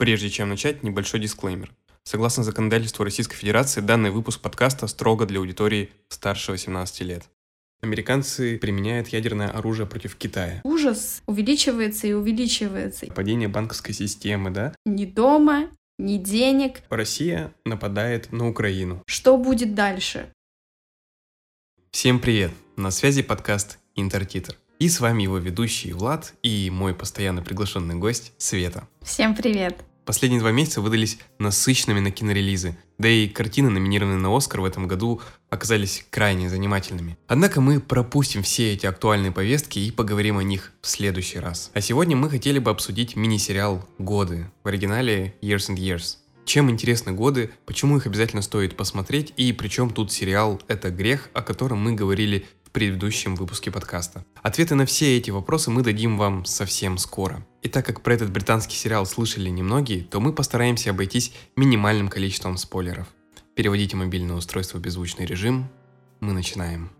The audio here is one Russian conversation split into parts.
Прежде чем начать, небольшой дисклеймер. Согласно законодательству Российской Федерации, данный выпуск подкаста строго для аудитории старше 18 лет. Американцы применяют ядерное оружие против Китая. Ужас увеличивается и увеличивается. Падение банковской системы, да? Ни дома, ни денег. Россия нападает на Украину. Что будет дальше? Всем привет! На связи подкаст Интертитр. И с вами его ведущий Влад и мой постоянно приглашенный гость Света. Всем привет! Последние два месяца выдались насыщенными на кинорелизы, да и картины, номинированные на Оскар в этом году, оказались крайне занимательными. Однако мы пропустим все эти актуальные повестки и поговорим о них в следующий раз. А сегодня мы хотели бы обсудить мини-сериал «Годы», в оригинале «Years and Years». Чем интересны годы, почему их обязательно стоит посмотреть и причем тут сериал «Это грех», о котором мы говорили предыдущем выпуске подкаста. Ответы на все эти вопросы мы дадим вам совсем скоро. И так как про этот британский сериал слышали немногие, то мы постараемся обойтись минимальным количеством спойлеров. Переводите мобильное устройство в беззвучный режим. Мы начинаем.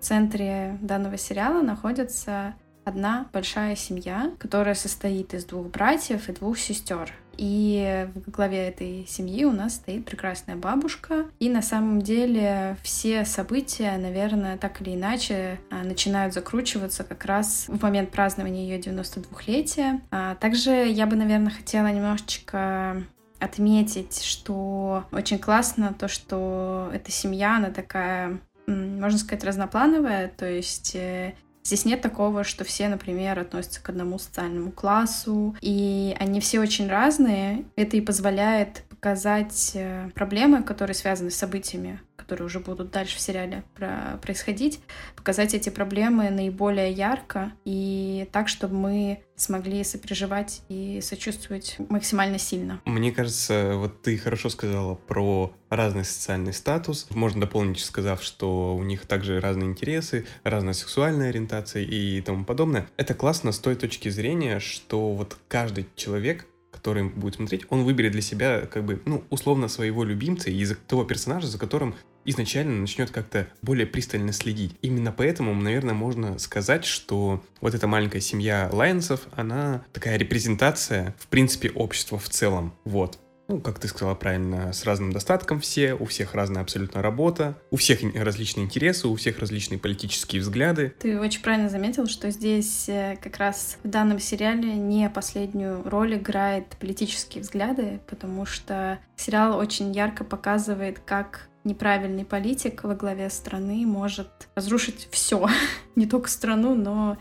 В центре данного сериала находится одна большая семья, которая состоит из двух братьев и двух сестер. И в главе этой семьи у нас стоит прекрасная бабушка. И на самом деле все события, наверное, так или иначе а, начинают закручиваться как раз в момент празднования ее 92-летия. А также я бы, наверное, хотела немножечко отметить, что очень классно то, что эта семья, она такая можно сказать, разноплановая, то есть э, Здесь нет такого, что все, например, относятся к одному социальному классу, и они все очень разные. Это и позволяет показать э, проблемы, которые связаны с событиями, которые уже будут дальше в сериале про происходить, показать эти проблемы наиболее ярко и так, чтобы мы смогли сопереживать и сочувствовать максимально сильно. Мне кажется, вот ты хорошо сказала про разный социальный статус. Можно дополнить, сказав, что у них также разные интересы, разная сексуальная ориентация и тому подобное. Это классно с той точки зрения, что вот каждый человек который будет смотреть, он выберет для себя, как бы, ну, условно, своего любимца и того персонажа, за которым изначально начнет как-то более пристально следить. Именно поэтому, наверное, можно сказать, что вот эта маленькая семья Лайонсов, она такая репрезентация, в принципе, общества в целом. Вот ну, как ты сказала правильно, с разным достатком все, у всех разная абсолютно работа, у всех различные интересы, у всех различные политические взгляды. Ты очень правильно заметил, что здесь э, как раз в данном сериале не последнюю роль играет политические взгляды, потому что сериал очень ярко показывает, как неправильный политик во главе страны может разрушить все, не только страну, но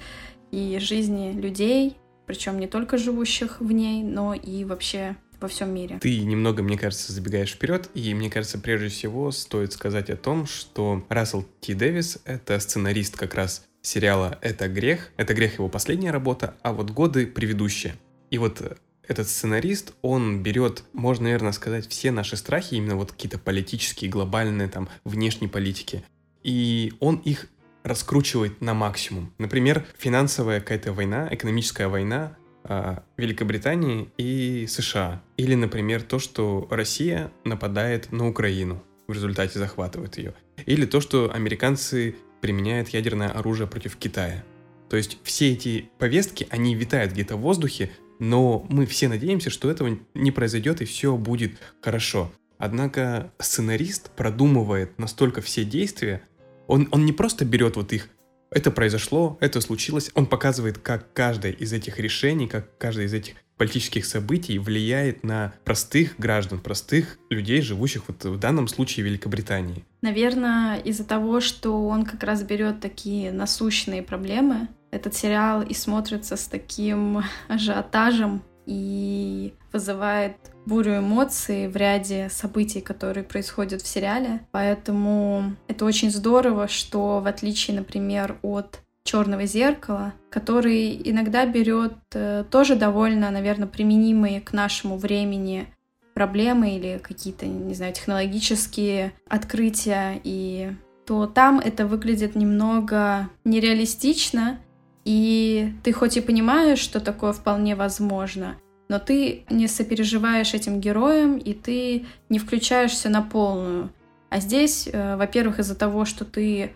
и жизни людей, причем не только живущих в ней, но и вообще во всем мире. Ты немного, мне кажется, забегаешь вперед, и мне кажется, прежде всего стоит сказать о том, что Рассел Т. Дэвис — это сценарист как раз сериала «Это грех». «Это грех» его последняя работа, а вот «Годы» предыдущие. И вот этот сценарист, он берет, можно, наверное, сказать, все наши страхи, именно вот какие-то политические, глобальные, там, внешние политики, и он их раскручивает на максимум. Например, финансовая какая-то война, экономическая война, а, Великобритании и США. Или, например, то, что Россия нападает на Украину, в результате захватывает ее. Или то, что американцы применяют ядерное оружие против Китая. То есть все эти повестки, они витают где-то в воздухе, но мы все надеемся, что этого не произойдет и все будет хорошо. Однако сценарист продумывает настолько все действия, он, он не просто берет вот их это произошло, это случилось. Он показывает, как каждое из этих решений, как каждое из этих политических событий влияет на простых граждан, простых людей, живущих вот в данном случае в Великобритании. Наверное, из-за того, что он как раз берет такие насущные проблемы, этот сериал и смотрится с таким ажиотажем и вызывает бурю эмоций в ряде событий, которые происходят в сериале. Поэтому это очень здорово, что в отличие, например, от черного зеркала, который иногда берет э, тоже довольно, наверное, применимые к нашему времени проблемы или какие-то, не знаю, технологические открытия, и то там это выглядит немного нереалистично, и ты хоть и понимаешь, что такое вполне возможно, но ты не сопереживаешь этим героям, и ты не включаешься на полную. А здесь, э, во-первых, из-за того, что ты э,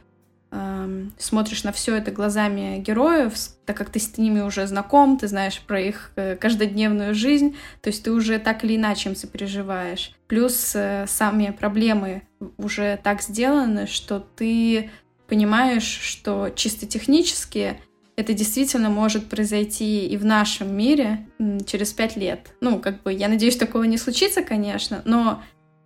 э, смотришь на все это глазами героев, так как ты с ними уже знаком, ты знаешь про их э, каждодневную жизнь, то есть ты уже так или иначе им сопереживаешь. Плюс э, сами проблемы уже так сделаны, что ты понимаешь, что чисто технически это действительно может произойти и в нашем мире через пять лет. Ну, как бы, я надеюсь, такого не случится, конечно, но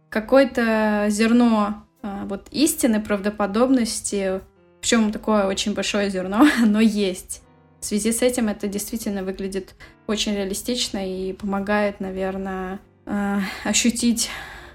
какое-то зерно а, вот истины, правдоподобности, причем такое очень большое зерно, оно есть. В связи с этим это действительно выглядит очень реалистично и помогает, наверное, а, ощутить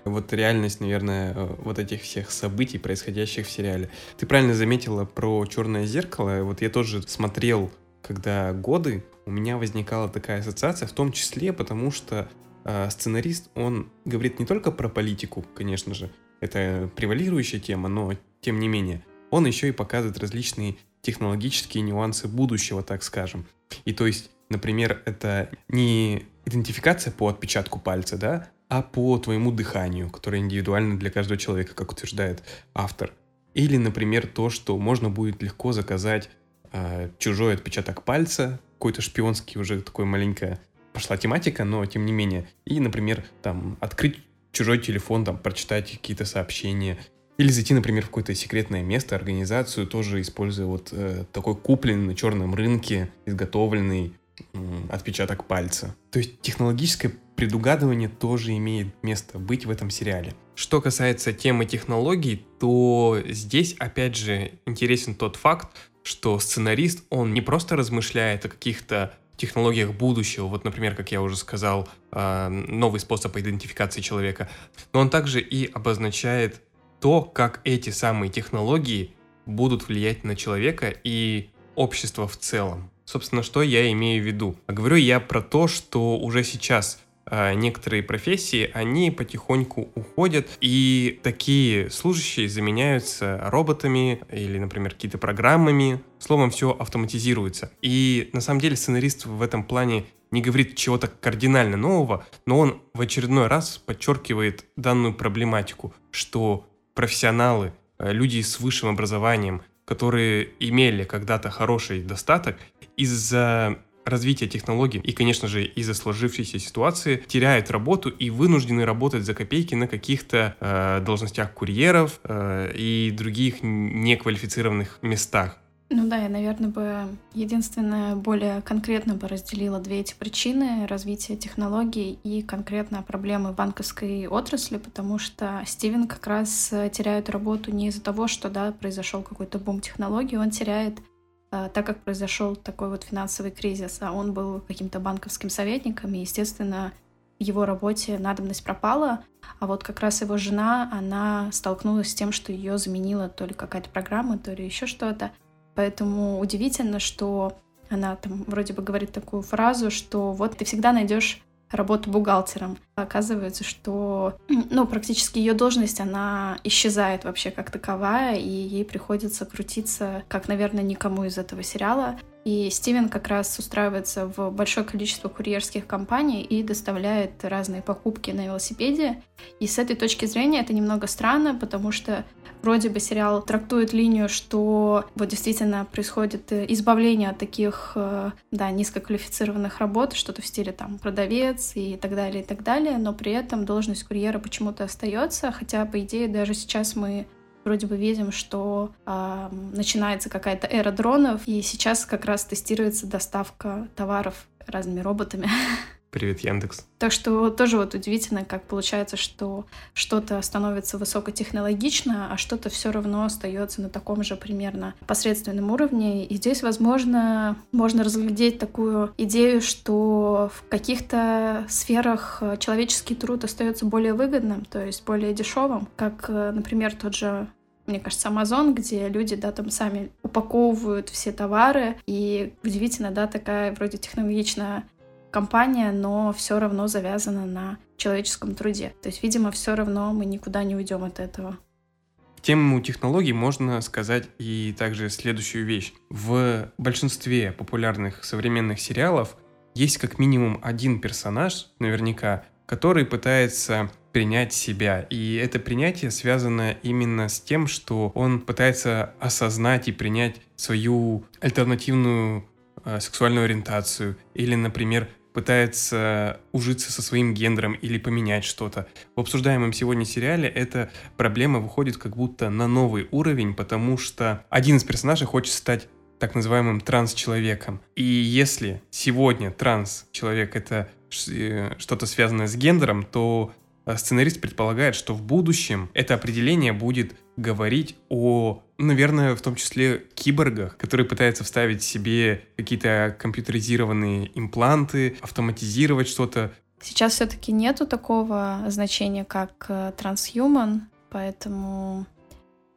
вот реальность, наверное, э, вот этих всех событий, происходящих в сериале. Ты правильно заметила про черное зеркало. Вот я тоже смотрел, когда годы, у меня возникала такая ассоциация, в том числе потому, что э, сценарист, он говорит не только про политику, конечно же, это превалирующая тема, но тем не менее, он еще и показывает различные технологические нюансы будущего, так скажем. И то есть, например, это не идентификация по отпечатку пальца, да, а по твоему дыханию, которое индивидуально для каждого человека, как утверждает автор. Или, например, то, что можно будет легко заказать э, чужой отпечаток пальца, какой-то шпионский уже такой маленькая пошла тематика, но тем не менее. И, например, там открыть чужой телефон, там прочитать какие-то сообщения, или зайти, например, в какое-то секретное место, организацию, тоже используя вот э, такой купленный на черном рынке, изготовленный отпечаток пальца. То есть технологическое предугадывание тоже имеет место быть в этом сериале. Что касается темы технологий, то здесь, опять же, интересен тот факт, что сценарист, он не просто размышляет о каких-то технологиях будущего, вот, например, как я уже сказал, а, новый способ идентификации человека, но он также и обозначает то, как эти самые технологии будут влиять на человека и общество в целом. Собственно, что я имею в виду? Говорю я про то, что уже сейчас а, некоторые профессии, они потихоньку уходят, и такие служащие заменяются роботами или, например, какие-то программами. Словом, все автоматизируется. И на самом деле сценарист в этом плане не говорит чего-то кардинально нового, но он в очередной раз подчеркивает данную проблематику, что профессионалы, э, люди с высшим образованием, которые имели когда-то хороший достаток, из-за развития технологий и, конечно же, из-за сложившейся ситуации теряют работу и вынуждены работать за копейки на каких-то э, должностях курьеров э, и других неквалифицированных местах. Ну да, я, наверное, бы единственное более конкретно бы разделила две эти причины развития технологий и конкретно проблемы банковской отрасли, потому что Стивен как раз э, теряет работу не из-за того, что да, произошел какой-то бум технологий, он теряет э, так как произошел такой вот финансовый кризис, а он был каким-то банковским советником, и, естественно, в его работе надобность пропала, а вот как раз его жена, она столкнулась с тем, что ее заменила то ли какая-то программа, то ли еще что-то, Поэтому удивительно, что она там вроде бы говорит такую фразу, что вот ты всегда найдешь работу бухгалтером. Оказывается, что ну, практически ее должность, она исчезает вообще как таковая, и ей приходится крутиться, как, наверное, никому из этого сериала. И Стивен как раз устраивается в большое количество курьерских компаний и доставляет разные покупки на велосипеде. И с этой точки зрения это немного странно, потому что вроде бы сериал трактует линию, что вот действительно происходит э, избавление от таких, э, да, низкоквалифицированных работ, что-то в стиле там продавец и так далее, и так далее, но при этом должность курьера почему-то остается, хотя, по идее, даже сейчас мы вроде бы видим, что э, начинается какая-то эра дронов, и сейчас как раз тестируется доставка товаров разными роботами. Привет, Яндекс. Так что тоже вот удивительно, как получается, что что-то становится высокотехнологично, а что-то все равно остается на таком же примерно посредственном уровне. И здесь, возможно, можно разглядеть такую идею, что в каких-то сферах человеческий труд остается более выгодным, то есть более дешевым, как, например, тот же мне кажется, Amazon, где люди, да, там сами упаковывают все товары, и удивительно, да, такая вроде технологичная компания, но все равно завязана на человеческом труде. То есть, видимо, все равно мы никуда не уйдем от этого. В тему технологий можно сказать и также следующую вещь. В большинстве популярных современных сериалов есть как минимум один персонаж, наверняка, который пытается принять себя. И это принятие связано именно с тем, что он пытается осознать и принять свою альтернативную э, сексуальную ориентацию. Или, например, пытается ужиться со своим гендером или поменять что-то. В обсуждаемом сегодня сериале эта проблема выходит как будто на новый уровень, потому что один из персонажей хочет стать так называемым транс-человеком. И если сегодня транс-человек — это э, что-то связанное с гендером, то э, сценарист предполагает, что в будущем это определение будет говорить о, наверное, в том числе киборгах, которые пытаются вставить себе какие-то компьютеризированные импланты, автоматизировать что-то. Сейчас все-таки нету такого значения, как трансхуман, э, поэтому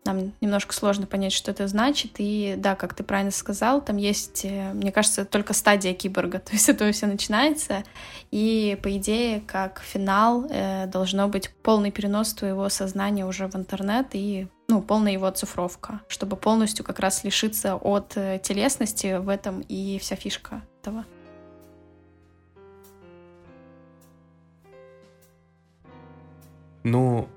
нам немножко сложно понять, что это значит. И да, как ты правильно сказал, там есть, э, мне кажется, только стадия киборга. То есть это все начинается. И по идее, как финал, э, должно быть полный перенос твоего сознания уже в интернет и ну, полная его оцифровка, чтобы полностью как раз лишиться от э, телесности в этом и вся фишка этого. Ну,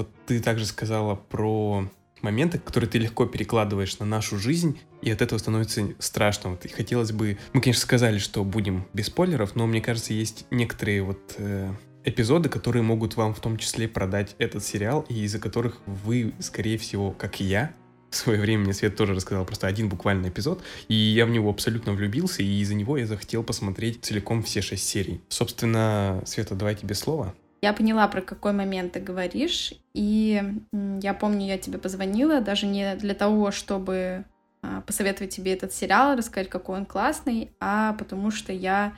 вот ты также сказала про моменты, которые ты легко перекладываешь на нашу жизнь, и от этого становится страшно. Вот хотелось бы... Мы, конечно, сказали, что будем без спойлеров, но мне кажется, есть некоторые вот э, эпизоды, которые могут вам в том числе продать этот сериал, и из-за которых вы, скорее всего, как и я, в свое время мне Свет тоже рассказал просто один буквально эпизод, и я в него абсолютно влюбился, и из-за него я захотел посмотреть целиком все шесть серий. Собственно, Света, давай тебе слово. Я поняла, про какой момент ты говоришь, и я помню, я тебе позвонила даже не для того, чтобы а, посоветовать тебе этот сериал, рассказать, какой он классный, а потому что я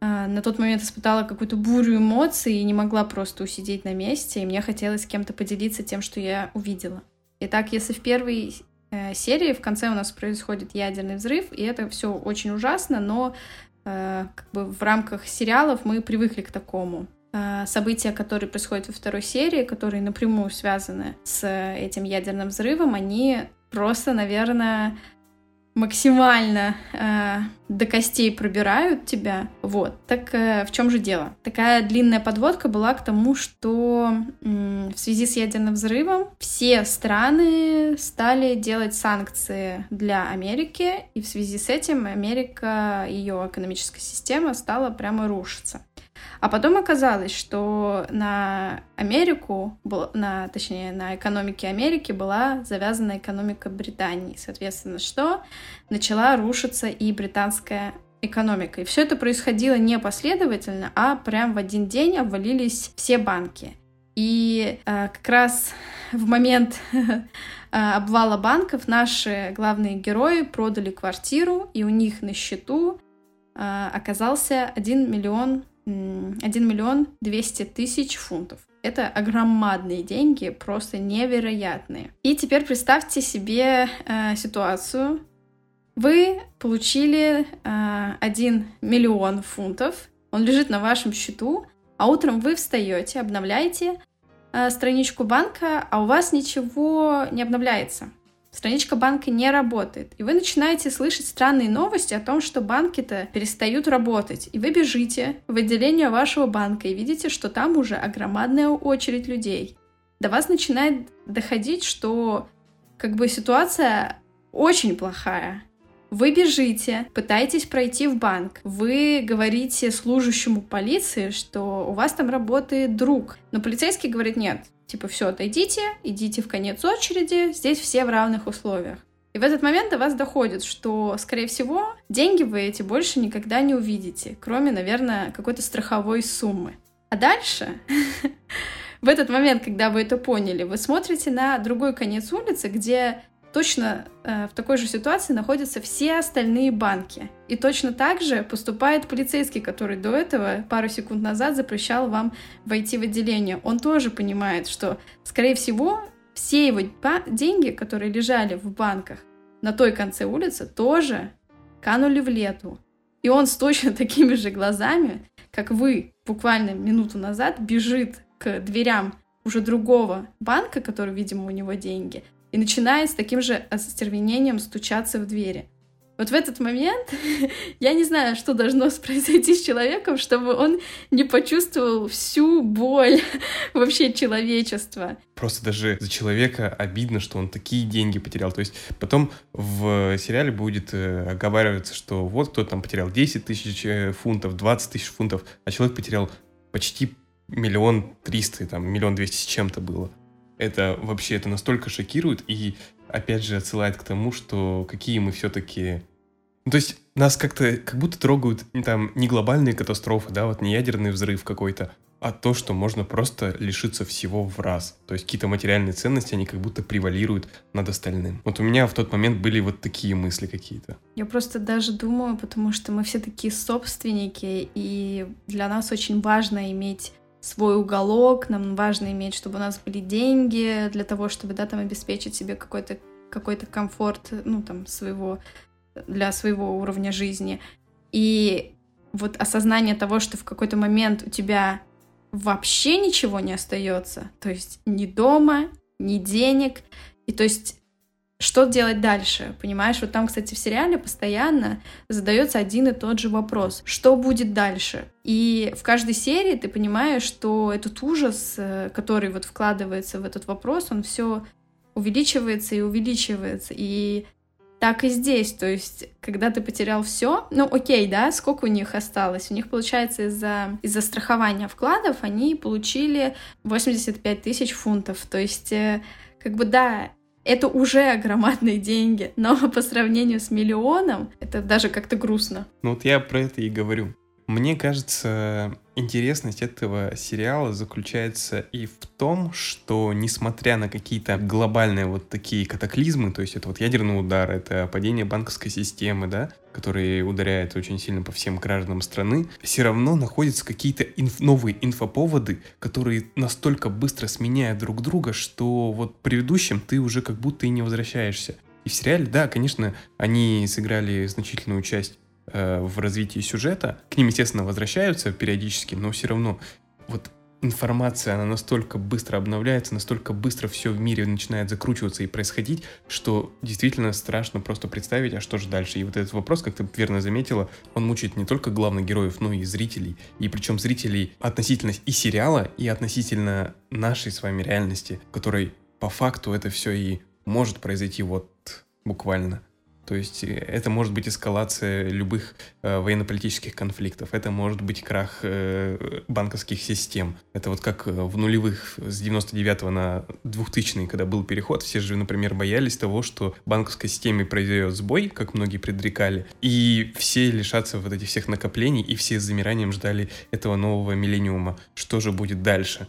а, на тот момент испытала какую-то бурю эмоций и не могла просто усидеть на месте, и мне хотелось с кем-то поделиться тем, что я увидела. Итак, если в первой э, серии в конце у нас происходит ядерный взрыв, и это все очень ужасно, но э, как бы в рамках сериалов мы привыкли к такому. Э, события, которые происходят во второй серии, которые напрямую связаны с этим ядерным взрывом, они просто, наверное, максимально э, до костей пробирают тебя. Вот. Так э, в чем же дело? Такая длинная подводка была к тому, что э, в связи с ядерным взрывом все страны стали делать санкции для Америки, и в связи с этим Америка, ее экономическая система стала прямо рушиться. А потом оказалось, что на Америку, на, точнее, на экономике Америки была завязана экономика Британии. Соответственно, что? Начала рушиться и британская экономика. И все это происходило не последовательно, а прям в один день обвалились все банки. И э, как раз в момент э, обвала банков наши главные герои продали квартиру, и у них на счету э, оказался 1 миллион 1 миллион 200 тысяч фунтов. Это огромадные деньги, просто невероятные. И теперь представьте себе э, ситуацию. Вы получили э, 1 миллион фунтов, он лежит на вашем счету, а утром вы встаете, обновляете э, страничку банка, а у вас ничего не обновляется страничка банка не работает. И вы начинаете слышать странные новости о том, что банки-то перестают работать. И вы бежите в отделение вашего банка и видите, что там уже огромадная очередь людей. До вас начинает доходить, что как бы ситуация очень плохая. Вы бежите, пытаетесь пройти в банк. Вы говорите служащему полиции, что у вас там работает друг. Но полицейский говорит, нет, Типа, все, отойдите, идите в конец очереди, здесь все в равных условиях. И в этот момент до вас доходит, что, скорее всего, деньги вы эти больше никогда не увидите, кроме, наверное, какой-то страховой суммы. А дальше, в этот момент, когда вы это поняли, вы смотрите на другой конец улицы, где точно э, в такой же ситуации находятся все остальные банки. И точно так же поступает полицейский, который до этого, пару секунд назад, запрещал вам войти в отделение. Он тоже понимает, что, скорее всего, все его деньги, которые лежали в банках на той конце улицы, тоже канули в лету. И он с точно такими же глазами, как вы буквально минуту назад, бежит к дверям уже другого банка, который, видимо, у него деньги, и начинает с таким же остервенением стучаться в двери. вот в этот момент я не знаю, что должно произойти с человеком, чтобы он не почувствовал всю боль вообще человечества. Просто даже за человека обидно, что он такие деньги потерял. То есть потом в сериале будет э, оговариваться, что вот кто там потерял 10 тысяч э, фунтов, 20 тысяч фунтов, а человек потерял почти миллион триста, там, миллион двести с чем-то было. Это вообще, это настолько шокирует и, опять же, отсылает к тому, что какие мы все-таки... Ну, то есть нас как-то, как будто трогают там не глобальные катастрофы, да, вот не ядерный взрыв какой-то, а то, что можно просто лишиться всего в раз. То есть какие-то материальные ценности, они как будто превалируют над остальным. Вот у меня в тот момент были вот такие мысли какие-то. Я просто даже думаю, потому что мы все такие собственники, и для нас очень важно иметь свой уголок, нам важно иметь, чтобы у нас были деньги для того, чтобы, да, там обеспечить себе какой-то какой-то комфорт, ну, там, своего, для своего уровня жизни. И вот осознание того, что в какой-то момент у тебя вообще ничего не остается, то есть ни дома, ни денег, и то есть что делать дальше, понимаешь? Вот там, кстати, в сериале постоянно задается один и тот же вопрос. Что будет дальше? И в каждой серии ты понимаешь, что этот ужас, э, который вот вкладывается в этот вопрос, он все увеличивается и увеличивается. И так и здесь, то есть, когда ты потерял все, ну окей, да, сколько у них осталось? У них, получается, из-за из страхования вкладов они получили 85 тысяч фунтов. То есть, э, как бы да, это уже громадные деньги, но по сравнению с миллионом это даже как-то грустно. Ну вот я про это и говорю. Мне кажется, интересность этого сериала заключается и в том, что несмотря на какие-то глобальные вот такие катаклизмы, то есть это вот ядерный удар, это падение банковской системы, да, который ударяет очень сильно по всем гражданам страны, все равно находятся какие-то инф- новые инфоповоды, которые настолько быстро сменяют друг друга, что вот предыдущим ты уже как будто и не возвращаешься. И в сериале, да, конечно, они сыграли значительную часть Э, в развитии сюжета. К ним, естественно, возвращаются периодически, но все равно вот информация, она настолько быстро обновляется, настолько быстро все в мире начинает закручиваться и происходить, что действительно страшно просто представить, а что же дальше. И вот этот вопрос, как ты верно заметила, он мучает не только главных героев, но и зрителей. И причем зрителей относительно и сериала, и относительно нашей с вами реальности, которой по факту это все и может произойти вот буквально. То есть э, это может быть эскалация любых э, военно-политических конфликтов, это может быть крах э, банковских систем. Это вот как э, в нулевых с 99 на 2000 когда был переход, все же, например, боялись того, что банковской системе произойдет сбой, как многие предрекали, и все лишатся вот этих всех накоплений, и все с замиранием ждали этого нового миллениума. Что же будет дальше?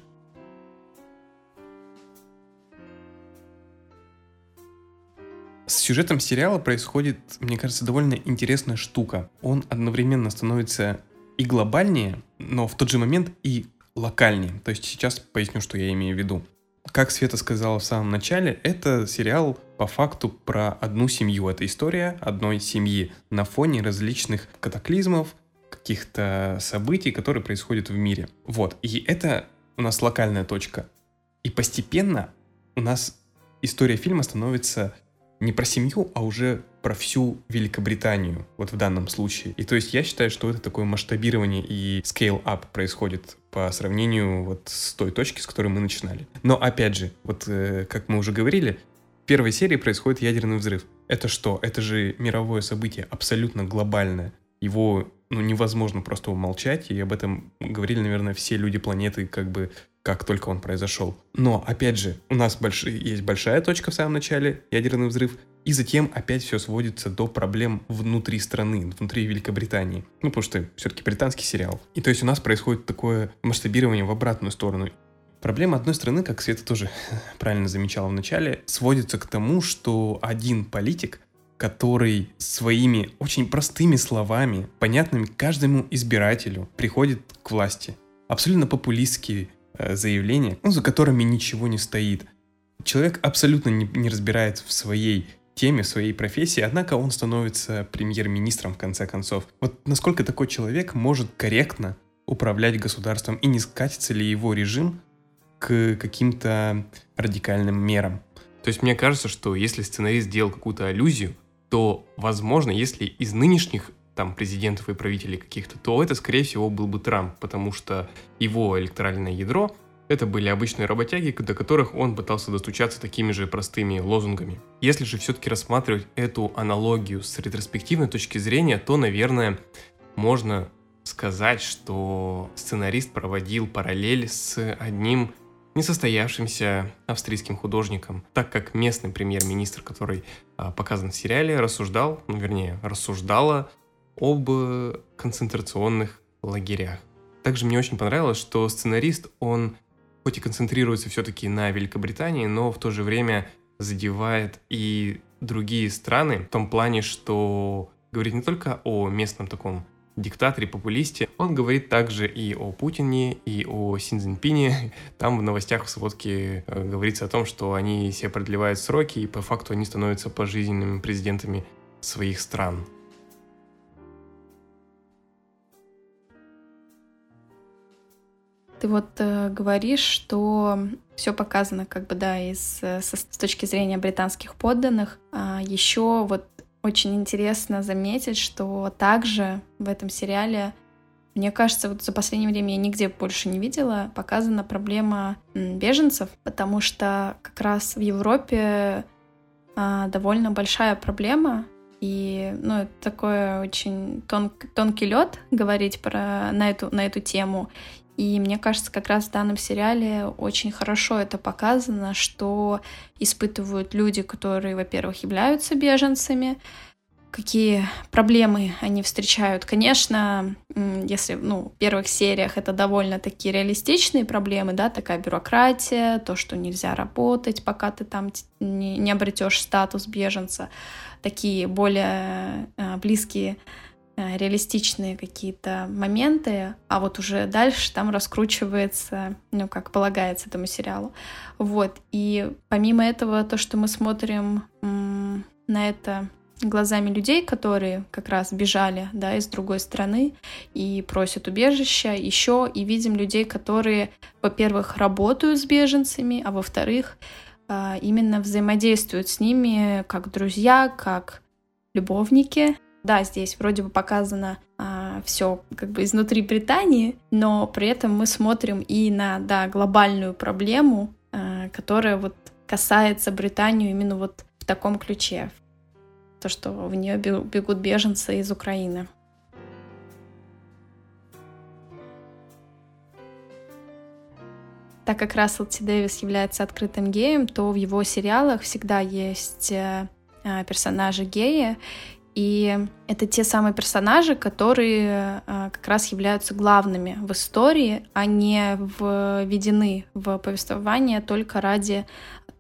С сюжетом сериала происходит, мне кажется, довольно интересная штука. Он одновременно становится и глобальнее, но в тот же момент и локальнее. То есть сейчас поясню, что я имею в виду. Как Света сказала в самом начале, это сериал по факту про одну семью. Это история одной семьи на фоне различных катаклизмов, каких-то событий, которые происходят в мире. Вот. И это у нас локальная точка. И постепенно у нас история фильма становится не про семью, а уже про всю Великобританию, вот в данном случае. И то есть я считаю, что это такое масштабирование и scale-up происходит по сравнению вот с той точки, с которой мы начинали. Но опять же, вот э, как мы уже говорили, в первой серии происходит ядерный взрыв. Это что? Это же мировое событие, абсолютно глобальное. Его ну, невозможно просто умолчать, и об этом говорили, наверное, все люди планеты как бы как только он произошел. Но, опять же, у нас больш... есть большая точка в самом начале, ядерный взрыв, и затем опять все сводится до проблем внутри страны, внутри Великобритании. Ну, потому что все-таки британский сериал. И то есть у нас происходит такое масштабирование в обратную сторону. Проблема одной страны, как Света тоже правильно замечала в начале, сводится к тому, что один политик который своими очень простыми словами, понятными каждому избирателю, приходит к власти. Абсолютно популистские заявления, ну, за которыми ничего не стоит. Человек абсолютно не, не разбирает в своей теме, в своей профессии, однако он становится премьер-министром в конце концов. Вот насколько такой человек может корректно управлять государством и не скатится ли его режим к каким-то радикальным мерам. То есть мне кажется, что если сценарист сделал какую-то аллюзию, то, возможно, если из нынешних там президентов и правителей каких-то, то это, скорее всего, был бы Трамп, потому что его электоральное ядро это были обычные работяги, до которых он пытался достучаться такими же простыми лозунгами. Если же все-таки рассматривать эту аналогию с ретроспективной точки зрения, то, наверное, можно сказать, что сценарист проводил параллель с одним несостоявшимся австрийским художником, так как местный премьер-министр, который а, показан в сериале, рассуждал, ну вернее, рассуждала об концентрационных лагерях. Также мне очень понравилось, что сценарист, он хоть и концентрируется все-таки на Великобритании, но в то же время задевает и другие страны в том плане, что говорит не только о местном таком диктаторе, популисте. Он говорит также и о Путине, и о Синьцзиньпине. Там в новостях в сводке э, говорится о том, что они себе продлевают сроки, и по факту они становятся пожизненными президентами своих стран. Ты вот э, говоришь, что все показано как бы, да, из, э, с, с точки зрения британских подданных. А еще вот очень интересно заметить, что также в этом сериале, мне кажется, вот за последнее время я нигде больше не видела, показана проблема беженцев, потому что как раз в Европе а, довольно большая проблема, и ну, это такой очень тон, тонкий лед говорить про, на, эту, на эту тему. И мне кажется, как раз в данном сериале очень хорошо это показано, что испытывают люди, которые, во-первых, являются беженцами, какие проблемы они встречают. Конечно, если ну, в первых сериях это довольно такие реалистичные проблемы, да, такая бюрократия, то, что нельзя работать, пока ты там не, обретешь статус беженца, такие более э, близкие реалистичные какие-то моменты, а вот уже дальше там раскручивается, ну, как полагается этому сериалу. Вот, и помимо этого, то, что мы смотрим на это глазами людей, которые как раз бежали, да, из другой страны и просят убежища, еще и видим людей, которые, во-первых, работают с беженцами, а во-вторых, а, именно взаимодействуют с ними как друзья, как любовники, да, здесь вроде бы показано а, все как бы изнутри Британии, но при этом мы смотрим и на да, глобальную проблему, а, которая вот касается Британию именно вот в таком ключе. То, что в нее бегут беженцы из Украины. Так как Рассел Ти Дэвис является открытым геем, то в его сериалах всегда есть э, а, персонажи геи, и это те самые персонажи, которые а, как раз являются главными в истории, а не введены в повествование только ради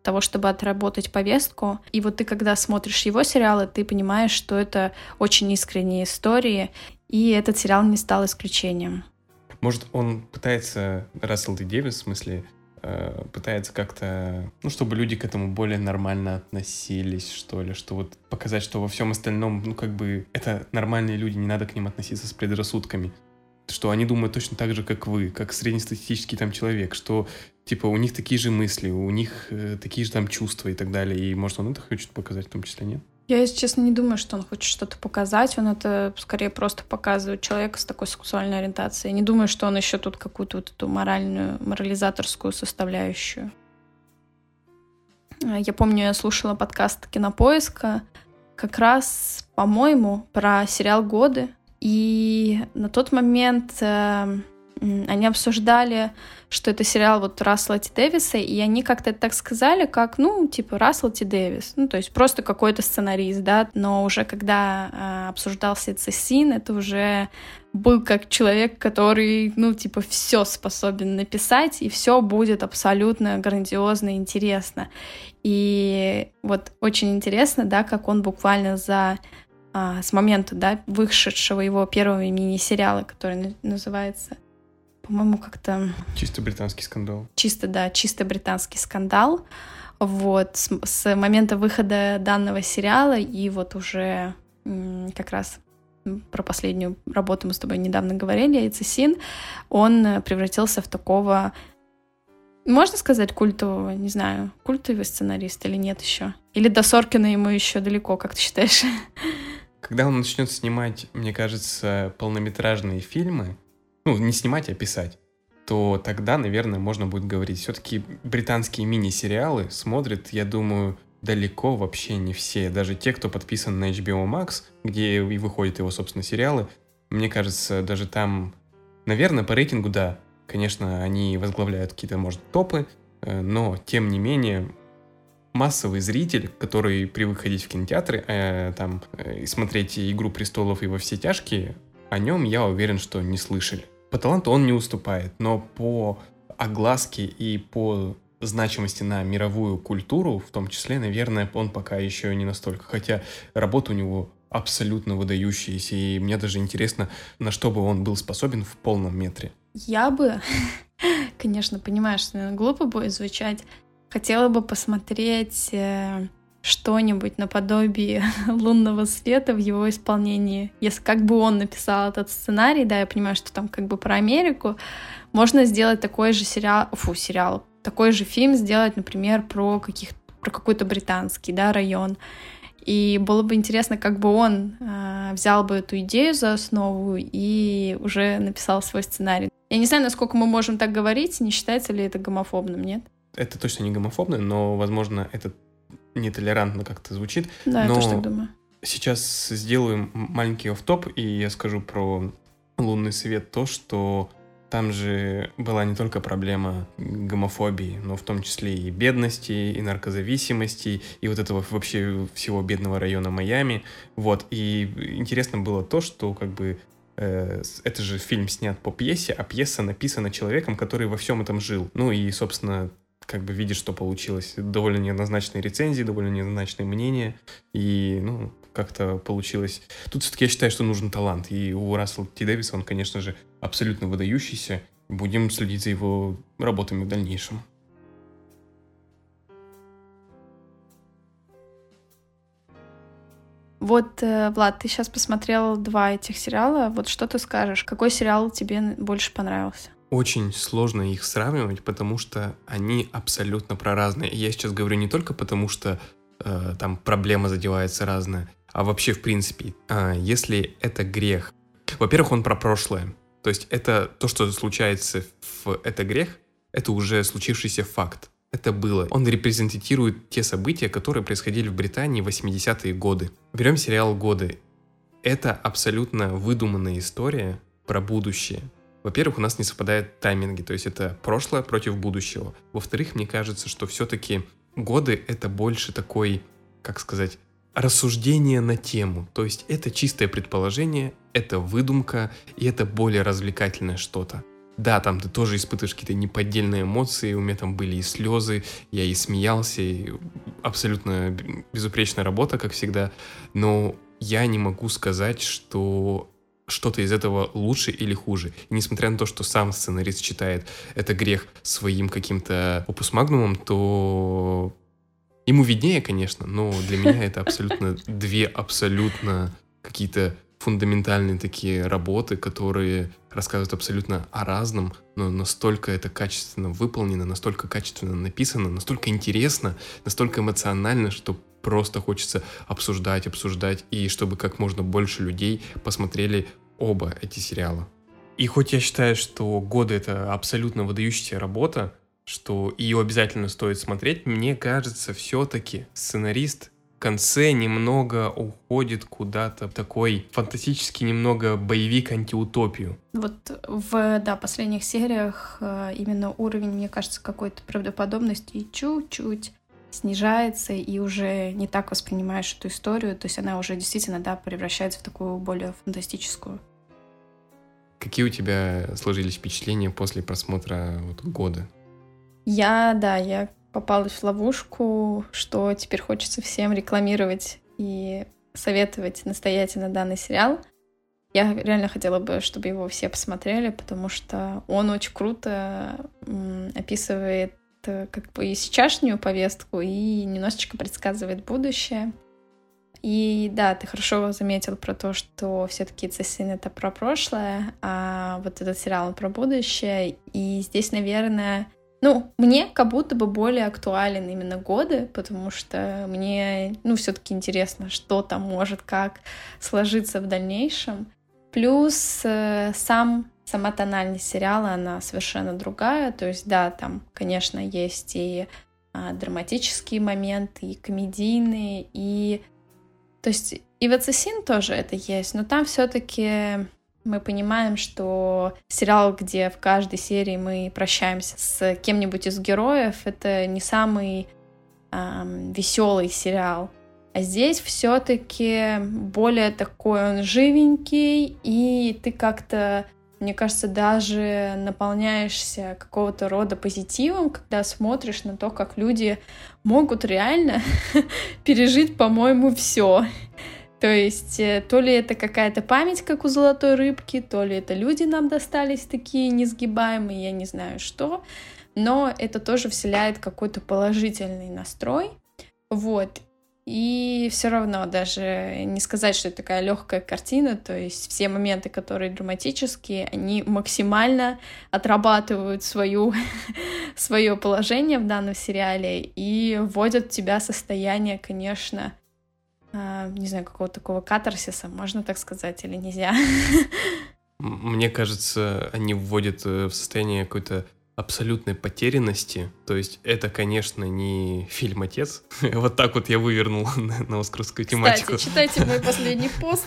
того, чтобы отработать повестку. И вот ты, когда смотришь его сериалы, ты понимаешь, что это очень искренние истории, и этот сериал не стал исключением. Может, он пытается, Рассел Д. Дэвис, в смысле, Э, пытается как-то, ну, чтобы люди к этому более нормально относились, что ли, что вот показать, что во всем остальном, ну, как бы, это нормальные люди, не надо к ним относиться с предрассудками, что они думают точно так же, как вы, как среднестатистический там человек, что, типа, у них такие же мысли, у них э, такие же там чувства и так далее, и, может, он это хочет показать в том числе, нет? Я, если честно, не думаю, что он хочет что-то показать. Он это скорее просто показывает человека с такой сексуальной ориентацией. Не думаю, что он еще тут какую-то вот эту моральную, морализаторскую составляющую. Я помню, я слушала подкаст Кинопоиска как раз, по-моему, про сериал «Годы». И на тот момент э, они обсуждали, что это сериал вот Рассела Ти Дэвиса, и они как-то так сказали, как, ну, типа, Рассел Ти Дэвис, ну, то есть просто какой-то сценарист, да, но уже когда э, обсуждался Цесин, это уже был как человек, который, ну, типа, все способен написать, и все будет абсолютно грандиозно и интересно. И вот очень интересно, да, как он буквально за а, с момента, да, вышедшего его первого мини-сериала, который называется по-моему, как-то... Чисто британский скандал. Чисто, да, чисто британский скандал. Вот, с, с момента выхода данного сериала и вот уже как раз про последнюю работу мы с тобой недавно говорили, Айцесин, он превратился в такого Можно сказать культового, не знаю, культовый сценарист или нет еще? Или до Соркина ему еще далеко, как ты считаешь? Когда он начнет снимать, мне кажется, полнометражные фильмы, ну, не снимать, а писать, то тогда, наверное, можно будет говорить. Все-таки британские мини-сериалы смотрят, я думаю, далеко вообще не все. Даже те, кто подписан на HBO Max, где и выходят его, собственно, сериалы, мне кажется, даже там, наверное, по рейтингу, да, конечно, они возглавляют какие-то, может, топы, э, но, тем не менее, массовый зритель, который привык ходить в кинотеатры, э, там, э, смотреть «Игру престолов» и «Во все тяжкие», о нем, я уверен, что не слышали. По таланту он не уступает, но по огласке и по значимости на мировую культуру, в том числе, наверное, он пока еще не настолько. Хотя работа у него абсолютно выдающаяся, и мне даже интересно, на что бы он был способен в полном метре. Я бы, конечно, понимаю, что глупо будет звучать, хотела бы посмотреть э, что-нибудь наподобие лунного света в его исполнении. Если как бы он написал этот сценарий, да, я понимаю, что там как бы про Америку, можно сделать такой же сериал, фу, сериал, такой же фильм сделать, например, про каких про какой-то британский, да, район. И было бы интересно, как бы он э, взял бы эту идею за основу и уже написал свой сценарий. Я не знаю, насколько мы можем так говорить, не считается ли это гомофобным, нет? Это точно не гомофобно, но, возможно, это нетолерантно как-то звучит. Да, но я тоже так думаю. Сейчас сделаем маленький оф-топ, и я скажу про лунный свет то, что там же была не только проблема гомофобии, но в том числе и бедности, и наркозависимости, и вот этого вообще всего бедного района Майами. Вот. И интересно было то, что как бы э, это же фильм снят по пьесе, а пьеса написана человеком, который во всем этом жил. Ну и, собственно, как бы видишь, что получилось. Довольно неоднозначные рецензии, довольно неоднозначные мнения. И, ну, как-то получилось. Тут все-таки я считаю, что нужен талант. И у Рассела Ти Дэвиса он, конечно же, абсолютно выдающийся. Будем следить за его работами в дальнейшем. Вот, э, Влад, ты сейчас посмотрел два этих сериала. Вот что ты скажешь? Какой сериал тебе больше понравился? Очень сложно их сравнивать, потому что они абсолютно про разные. Я сейчас говорю не только потому, что э, там проблема задевается разная, а вообще в принципе, э, если это грех. Во-первых, он про прошлое. То есть это то, что случается в «Это грех», это уже случившийся факт. Это было. Он репрезентирует те события, которые происходили в Британии в 80-е годы. Берем сериал «Годы». Это абсолютно выдуманная история про будущее. Во-первых, у нас не совпадают тайминги, то есть это прошлое против будущего. Во-вторых, мне кажется, что все-таки годы — это больше такой, как сказать, рассуждение на тему. То есть это чистое предположение, это выдумка, и это более развлекательное что-то. Да, там ты тоже испытываешь какие-то неподдельные эмоции, у меня там были и слезы, я и смеялся, и абсолютно безупречная работа, как всегда, но я не могу сказать, что что-то из этого лучше или хуже. И несмотря на то, что сам сценарист считает это грех своим каким-то опус магнумом, то ему виднее, конечно, но для меня это абсолютно две абсолютно какие-то фундаментальные такие работы, которые рассказывают абсолютно о разном, но настолько это качественно выполнено, настолько качественно написано, настолько интересно, настолько эмоционально, что просто хочется обсуждать, обсуждать, и чтобы как можно больше людей посмотрели оба эти сериала. И хоть я считаю, что «Годы» — это абсолютно выдающаяся работа, что ее обязательно стоит смотреть, мне кажется, все-таки сценарист в конце немного уходит куда-то в такой фантастический немного боевик-антиутопию. Вот в, да, последних сериях э, именно уровень, мне кажется, какой-то правдоподобности чуть-чуть снижается и уже не так воспринимаешь эту историю, то есть она уже действительно, да, превращается в такую более фантастическую. Какие у тебя сложились впечатления после просмотра вот, года? Я, да, я попалась в ловушку, что теперь хочется всем рекламировать и советовать настоятельно данный сериал. Я реально хотела бы, чтобы его все посмотрели, потому что он очень круто описывает как бы и сейчасшнюю повестку, и немножечко предсказывает будущее. И да, ты хорошо заметил про то, что все-таки Цесин это про прошлое, а вот этот сериал про будущее. И здесь, наверное, Ну, мне как будто бы более актуален именно годы, потому что мне, ну, все-таки интересно, что там может как сложиться в дальнейшем. Плюс э, сам сама тональность сериала, она совершенно другая. То есть, да, там, конечно, есть и а, драматические моменты, и комедийные, и... То есть и в Ассасин тоже это есть, но там все-таки мы понимаем, что сериал, где в каждой серии мы прощаемся с кем-нибудь из героев, это не самый эм, веселый сериал. А здесь все-таки более такой он живенький, и ты как-то мне кажется, даже наполняешься какого-то рода позитивом, когда смотришь на то, как люди могут реально пережить, по-моему, все. То есть э, то ли это какая-то память, как у золотой рыбки, то ли это люди нам достались такие несгибаемые, я не знаю что, но это тоже вселяет какой-то положительный настрой. Вот. И все равно даже не сказать, что это такая легкая картина, то есть все моменты, которые драматические, они максимально отрабатывают свою, свое положение в данном сериале и вводят в тебя состояние, конечно, э, не знаю, какого-то такого катарсиса, можно так сказать, или нельзя. Мне кажется, они вводят э, в состояние какой-то абсолютной потерянности. То есть это, конечно, не фильм «Отец». вот так вот я вывернул на, на оскаровскую тематику. Кстати, читайте мой последний пост.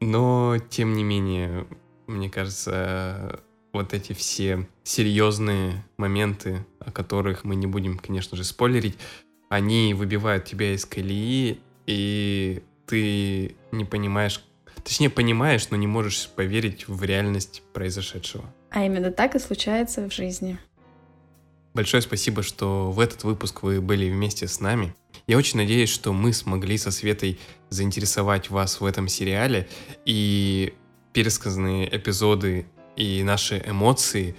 Но, тем не менее, мне кажется, вот эти все серьезные моменты, о которых мы не будем, конечно же, спойлерить, они выбивают тебя из колеи, и ты не понимаешь, точнее понимаешь, но не можешь поверить в реальность произошедшего. А именно так и случается в жизни. Большое спасибо, что в этот выпуск вы были вместе с нами. Я очень надеюсь, что мы смогли со Светой заинтересовать вас в этом сериале, и пересказанные эпизоды и наши эмоции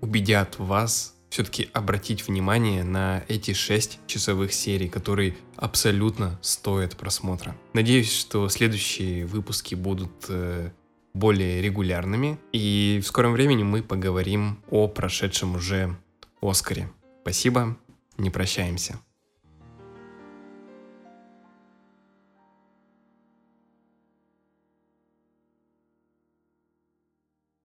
убедят вас все-таки обратить внимание на эти шесть часовых серий, которые абсолютно стоят просмотра. Надеюсь, что следующие выпуски будут э, более регулярными. И в скором времени мы поговорим о прошедшем уже Оскаре. Спасибо, не прощаемся.